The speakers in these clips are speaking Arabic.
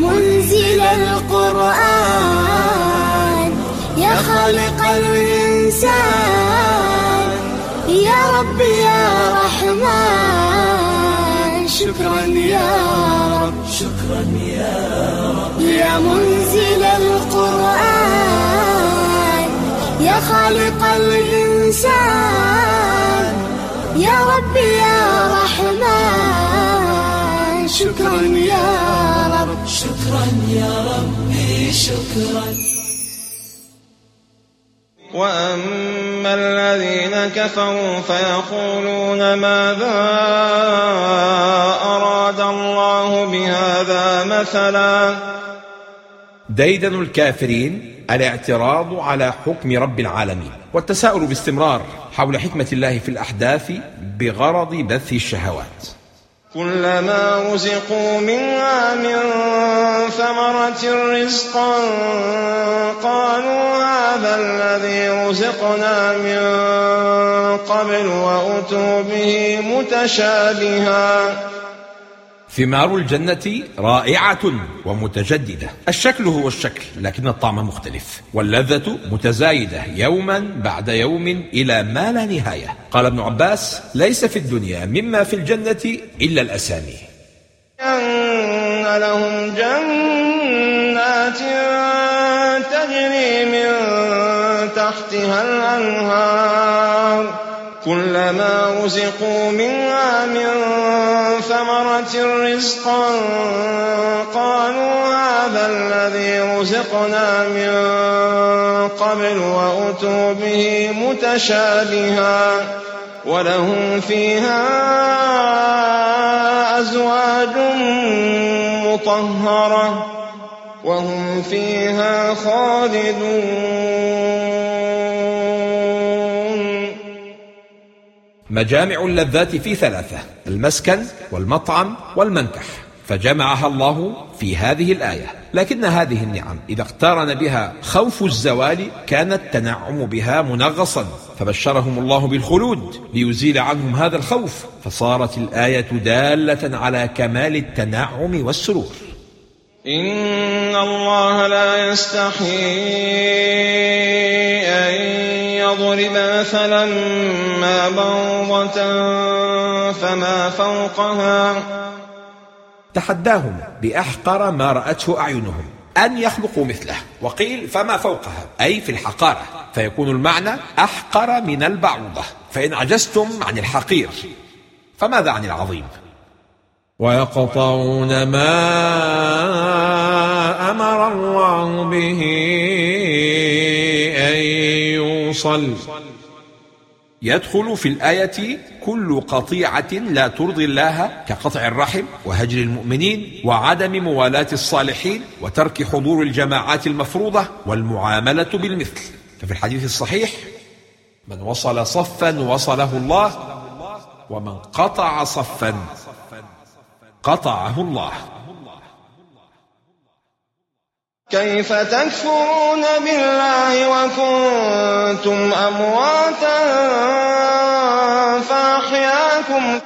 منزل القرآن. يا خالق الإنسان. يا رب يا رحمن. شكرا يا رب. شكرا يا رب. يا منزل القرآن. يا خالق الإنسان. يا رب يا رحمن. شكرا يا رب شكرا يا ربي شكرا. وأما الذين كفروا فيقولون ماذا أراد الله بهذا مثلا؟ ديدن الكافرين الاعتراض على حكم رب العالمين والتساؤل باستمرار حول حكمة الله في الأحداث بغرض بث الشهوات. كلما رزقوا منها من ثمرة رزقا قالوا هذا الذي رزقنا من قبل وأتوا به متشابها. ثمار الجنة رائعة ومتجددة. الشكل هو الشكل لكن الطعم مختلف. واللذة متزايدة يوما بعد يوم إلى ما لا نهاية. قال ابن عباس ليس في الدنيا مما في الجنة إلا الأسامي. أن لهم جنات تجري من تحتها الأنهار. كلما رزقوا منها من ثمرة رزقا قالوا هذا الذي رزقنا من قبل وأتوا به متشابها ولهم فيها أزواج مطهرة وهم فيها خالدون مجامع اللذات في ثلاثة المسكن والمطعم والمنكح. فجمعها الله في هذه الآية. لكن هذه النعم إذا اقترن بها خوف الزوال كان التنعم بها منغصا. فبشرهم الله بالخلود ليزيل عنهم هذا الخوف. فصارت الآية دالة على كمال التنعم والسرور. إن الله لا يستحيي أن يضرب مثلا ما بعوضة فما فوقها. تحداهم بأحقر ما رأته أعينهم. أن يخلقوا مثله. وقيل فما فوقها. أي في الحقارة. فيكون المعنى أحقر من البعوضة. فإن عجزتم عن الحقير. فماذا عن العظيم؟ ويقطعون ما أمر الله به أن يوصل. يدخل في الآية كل قطيعة لا ترضي الله كقطع الرحم وهجر المؤمنين وعدم موالاة الصالحين وترك حضور الجماعات المفروضة والمعاملة بالمثل. ففي الحديث الصحيح من وصل صفا وصله الله ومن قطع صفا قطعه الله. كيف تكفرون بالله وكنتم أمواتا فأحياكم.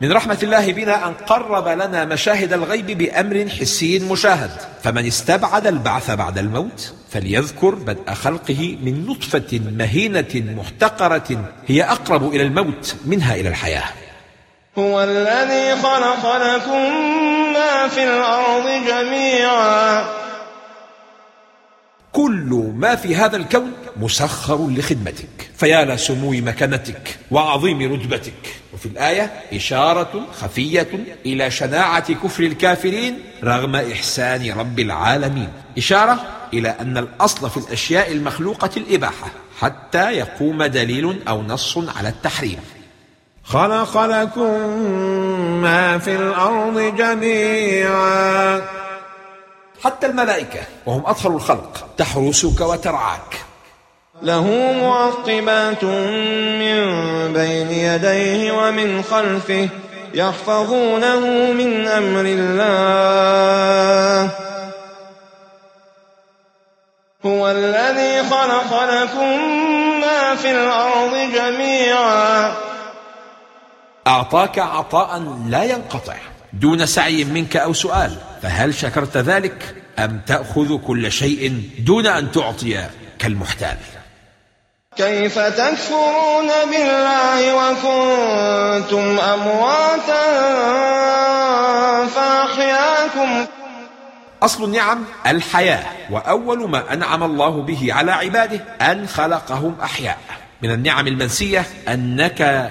من رحمة الله بنا أن قرب لنا مشاهد الغيب بأمر حسي مشاهد. فمن استبعد البعث بعد الموت فليذكر بدء خلقه من نطفة مهينة محتقرة هي أقرب إلى الموت منها إلى الحياة. هو الذي خلق لكم ما في الأرض جميعا. كل ما في هذا الكون مسخر لخدمتك. فيا لسمو مكانتك وعظيم رتبتك. وفي الآية إشارة خفية إلى شناعة كفر الكافرين رغم إحسان رب العالمين. إشارة إلى أن الأصل في الأشياء المخلوقة الإباحة حتى يقوم دليل أو نص على التحريم. خلق لكم ما في الأرض جميعا. حتى الملائكة وهم أطهر الخلق تحرسك وترعاك. له معقبات من بين يديه ومن خلفه يحفظونه من أمر الله. هو الذي خلق لكم ما في الأرض جميعا. أعطاك عطاء لا ينقطع. دون سعي منك أو سؤال فهل شكرت ذلك؟ أم تأخذ كل شيء دون أن تعطي كالمحتال؟ كيف تكفرون بالله وكنتم أمواتا فأحياكم. أصل النعم الحياة وأول ما أنعم الله به على عباده أن خلقهم أحياء. من النعم المنسية أنك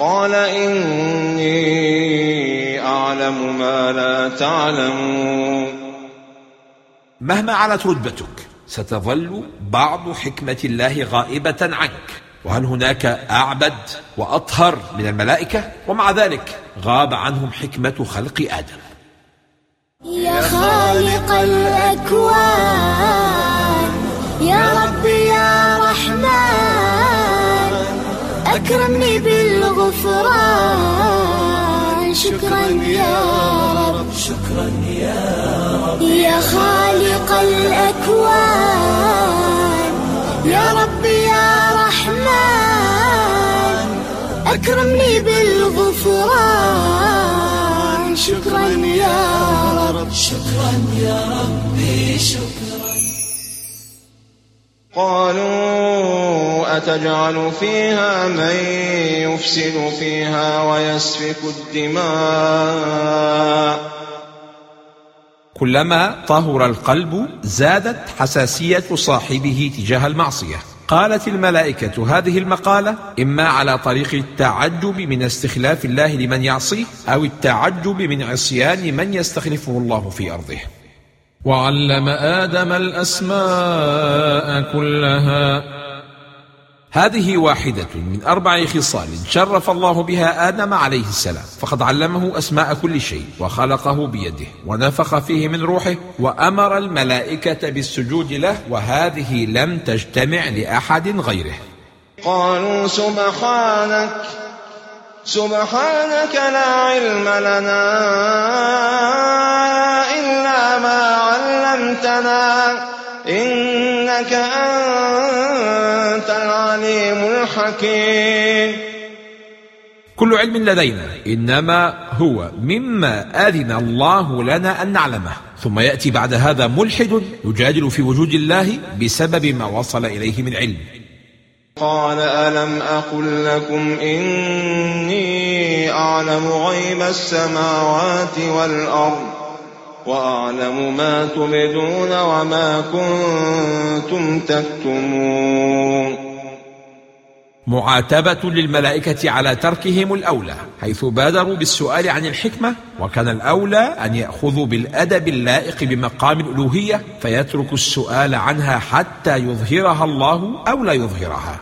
قال إني أعلم ما لا تعلمون. مهما علت رتبتك ستظل بعض حكمة الله غائبة عنك. وهل هناك أعبد وأطهر من الملائكة؟ ومع ذلك غاب عنهم حكمة خلق آدم. يا خالق الأكوان. بالغفران شكرا يا رب. شكرا يا رب. يا خالق الأكوان. يا رب يا رحمن. أكرمني بالغفران. شكرا يا رب. شكرا يا ربي شكرا. قالوا أتجعل فيها من يفسد فيها ويسفك الدماء. كلما طهر القلب زادت حساسية صاحبه تجاه المعصية. قالت الملائكة هذه المقالة إما على طريق التعجب من استخلاف الله لمن يعصيه أو التعجب من عصيان من يستخلفه الله في أرضه. وعلم آدم الأسماء كلها. هذه واحدة من أربع خصال شرف الله بها آدم عليه السلام فقد علمه أسماء كل شيء وخلقه بيده ونفخ فيه من روحه وأمر الملائكة بالسجود له وهذه لم تجتمع لأحد غيره. قالوا سبحانك سبحانك لا علم لنا إلا ما علمتنا. إنك أنت العليم الحكيم. كل علم لدينا إنما هو مما أذن الله لنا أن نعلمه. ثم يأتي بعد هذا ملحد يجادل في وجود الله بسبب ما وصل إليه من علم. قال ألم أقل لكم إني أعلم غيب السماوات والأرض؟ وأعلم ما تبدون وما كنتم تكتمون. معاتبة للملائكة على تركهم الأولى حيث بادروا بالسؤال عن الحكمة وكان الأولى أن يأخذوا بالأدب اللائق بمقام الألوهية فيتركوا السؤال عنها حتى يظهرها الله أو لا يظهرها.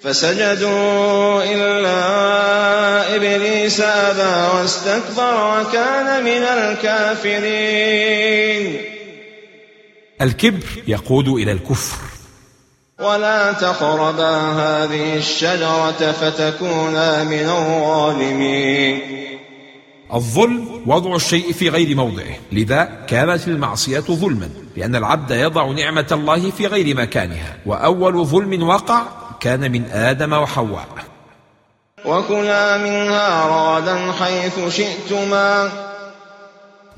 فسجدوا إلا إبليس أبى واستكبر وكان من الكافرين. الكبر يقود إلى الكفر. ولا تقربا هذه الشجرة فتكونا من الظالمين. الظلم وضع الشيء في غير موضعه لذا كانت المعصية ظلما لأن العبد يضع نعمة الله في غير مكانها وأول ظلم وقع كان من آدم وحواء. وكلا منها رغدا حيث شئتما.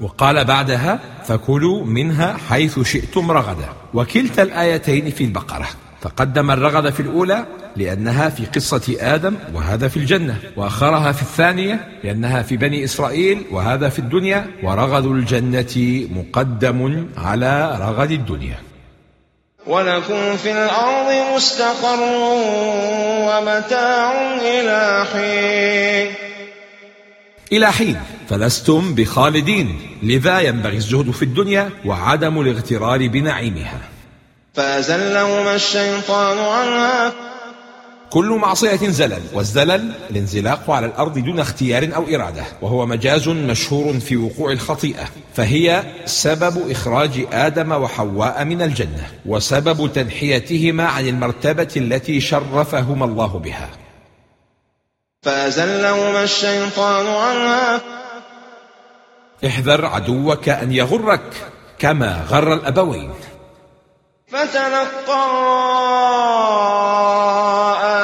وقال بعدها فكلوا منها حيث شئتم رغدا. وكلتا الآيتين في البقرة. فقدم الرغد في الأولى لأنها في قصة آدم وهذا في الجنة. وأخرها في الثانية لأنها في بني إسرائيل وهذا في الدنيا. ورغد الجنة مقدم على رغد الدنيا. ولكم في الأرض مستقر ومتاع إلى حين. إلى حين. فلستم بخالدين. لذا ينبغي الزهد في الدنيا وعدم الاغترار بنعيمها. فأزلهما الشيطان عنها كل معصية زلل والزلل الانزلاق على الأرض دون اختيار أو إرادة وهو مجاز مشهور في وقوع الخطيئة فهي سبب إخراج آدم وحواء من الجنة وسبب تنحيتهما عن المرتبة التي شرفهما الله بها. فأزلهما الشيطان عنها. احذر عدوك أن يغرك كما غر الأبوين. فتلقى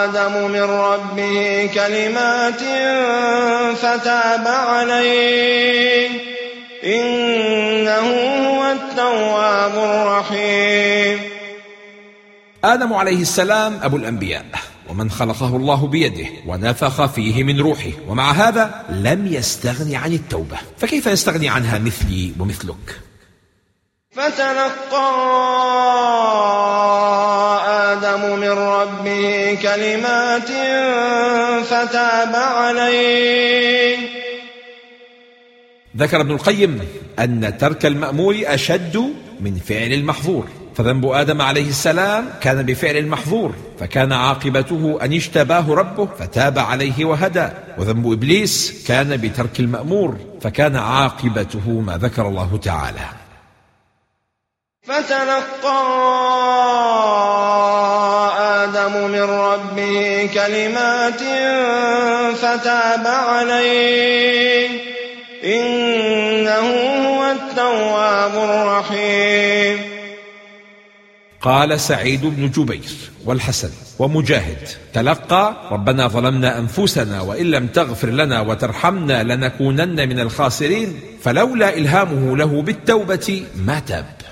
آدم من ربه كلمات فتاب عليه. إنه هو التواب الرحيم. آدم عليه السلام أبو الأنبياء ومن خلقه الله بيده ونفخ فيه من روحه ومع هذا لم يستغني عن التوبة. فكيف يستغني عنها مثلي ومثلك؟ فتلقى آدم من ربه كلمات فتاب عليه. ذكر ابن القيم أن ترك المأمور أشد من فعل المحظور. فذنب آدم عليه السلام كان بفعل المحظور فكان عاقبته أن اجتباه ربه فتاب عليه وهدى. وذنب إبليس كان بترك المأمور فكان عاقبته ما ذكر الله تعالى. فتلقى آدم من ربه كلمات فتاب عليه. إنه هو التواب الرحيم. قال سعيد بن جبير والحسن ومجاهد تلقى ربنا ظلمنا أنفسنا وإن لم تغفر لنا وترحمنا لنكونن من الخاسرين فلولا إلهامه له بالتوبة ما تاب.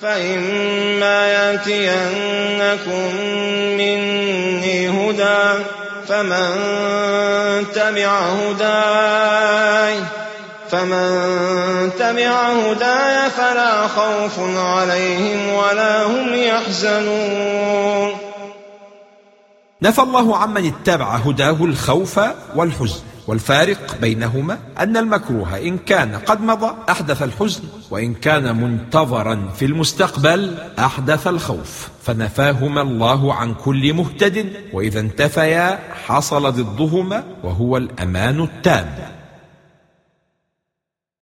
فإما يأتينكم مني هدى فمن تبع هداي فمن تبع هداي فلا خوف عليهم ولا هم يحزنون نفى الله عمن اتبع هداه الخوف والحزن. والفارق بينهما أن المكروه إن كان قد مضى أحدث الحزن وإن كان منتظرا في المستقبل أحدث الخوف. فنفاهما الله عن كل مهتد وإذا انتفيا حصل ضدهما وهو الأمان التام.